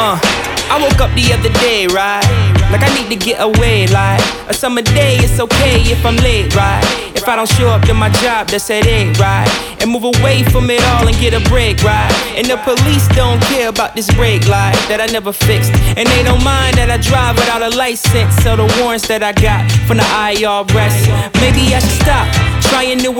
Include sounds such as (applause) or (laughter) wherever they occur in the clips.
Uh, I woke up the other day, right? Like I need to get away, like a summer day. It's okay if I'm late, right? If I don't show up to my job, that's at eight, right? And move away from it all and get a break, right? And the police don't care about this brake light that I never fixed, and they don't mind that I drive without a license. So the warrants that I got from the IRS, maybe I should stop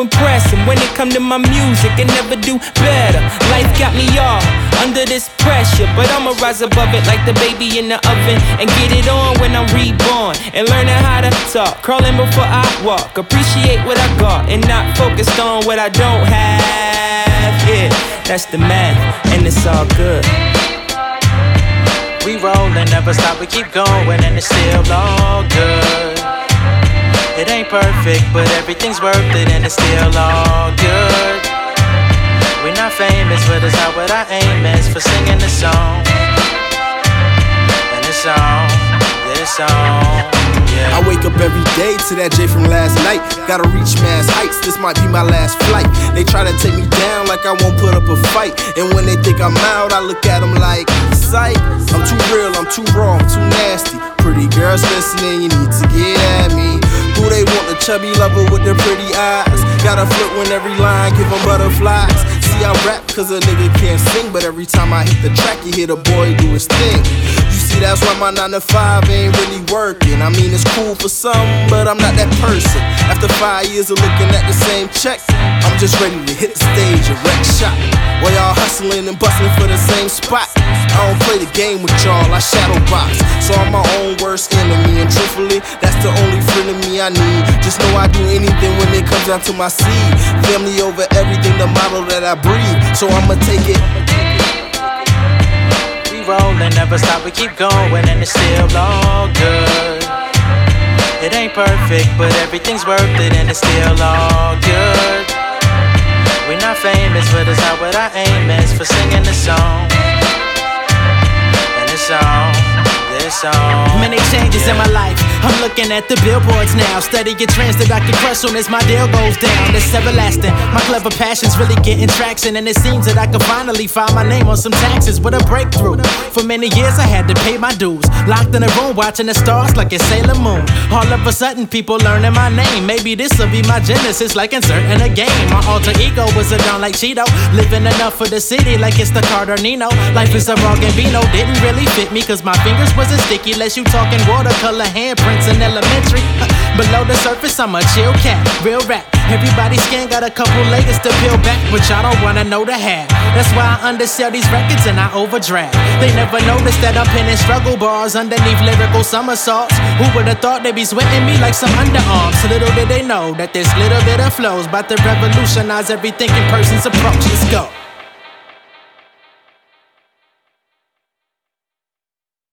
impress. When it come to my music, I never do better. Life got me all under this pressure, but I'ma rise above it like the baby in the oven and get it on when I'm reborn and learning how to talk. Crawling before I walk, appreciate what I got and not focused on what I don't have. Yeah, that's the math, and it's all good. We rollin', never stop, we keep going, and it's still. It ain't perfect, but everything's worth it, and it's still all good. We're not famous, but it's not what our aim is for singing this song. And this song, this song. I wake up every day to that J from last night. Gotta reach mass heights, this might be my last flight. They try to take me down like I won't put up a fight. And when they think I'm out, I look at them like, psych. I'm too real, I'm too raw, I'm too nasty. Pretty girls listening, you need to get at me. Chubby lover with the pretty eyes? Gotta flip when every line give them butterflies. See, I rap cause a nigga can't sing, but every time I hit the track, you hear the boy do his thing. You see, that's why my 9 to 5 ain't really working. I mean, it's cool for some, but I'm not that person. After five years of looking at the same check, I'm just ready to hit the stage and wreck shop. While y'all hustling and bustling for the same spot. I don't play the game with y'all, I shadow box. So I'm my own worst enemy, and truthfully, that's the only friend of me I need. Just know I do anything when it comes down to my seed. Family over everything, the model that I breathe. So I'ma take it. We roll and never stop, we keep going, and it's still all good. It ain't perfect, but everything's worth it, and it's still all good. We're not famous, but it's not what our aim is for singing this song. And this song, this song. Many changes in my life. I'm looking at the billboards now. Studying trends that I can crush soon as my deal goes down. It's everlasting. My clever passion's really getting traction. And it seems that I can finally find my name on some taxes with a breakthrough. For many years, I had to pay my dues. Locked in a room watching the stars like a Sailor Moon. All of a sudden, people learning my name. Maybe this'll be my genesis, like inserting a game. My alter ego was a don like Cheeto. Living enough for the city like it's the Carter Nino. Life is a raw Gambino. Didn't really fit me, cause my fingers wasn't sticky. Unless you talking watercolor in elementary. (laughs) Below the surface, I'm a chill cat, real rap. Everybody's skin got a couple layers to peel back, but y'all don't wanna know the half. That's why I undersell these records and I overdraft. They never noticed that I'm pinning struggle bars underneath lyrical somersaults. Who would've thought they'd be sweating me like some underarms? Little did they know that this little bit of flow's about to revolutionize every thinking person's approach. Let's go.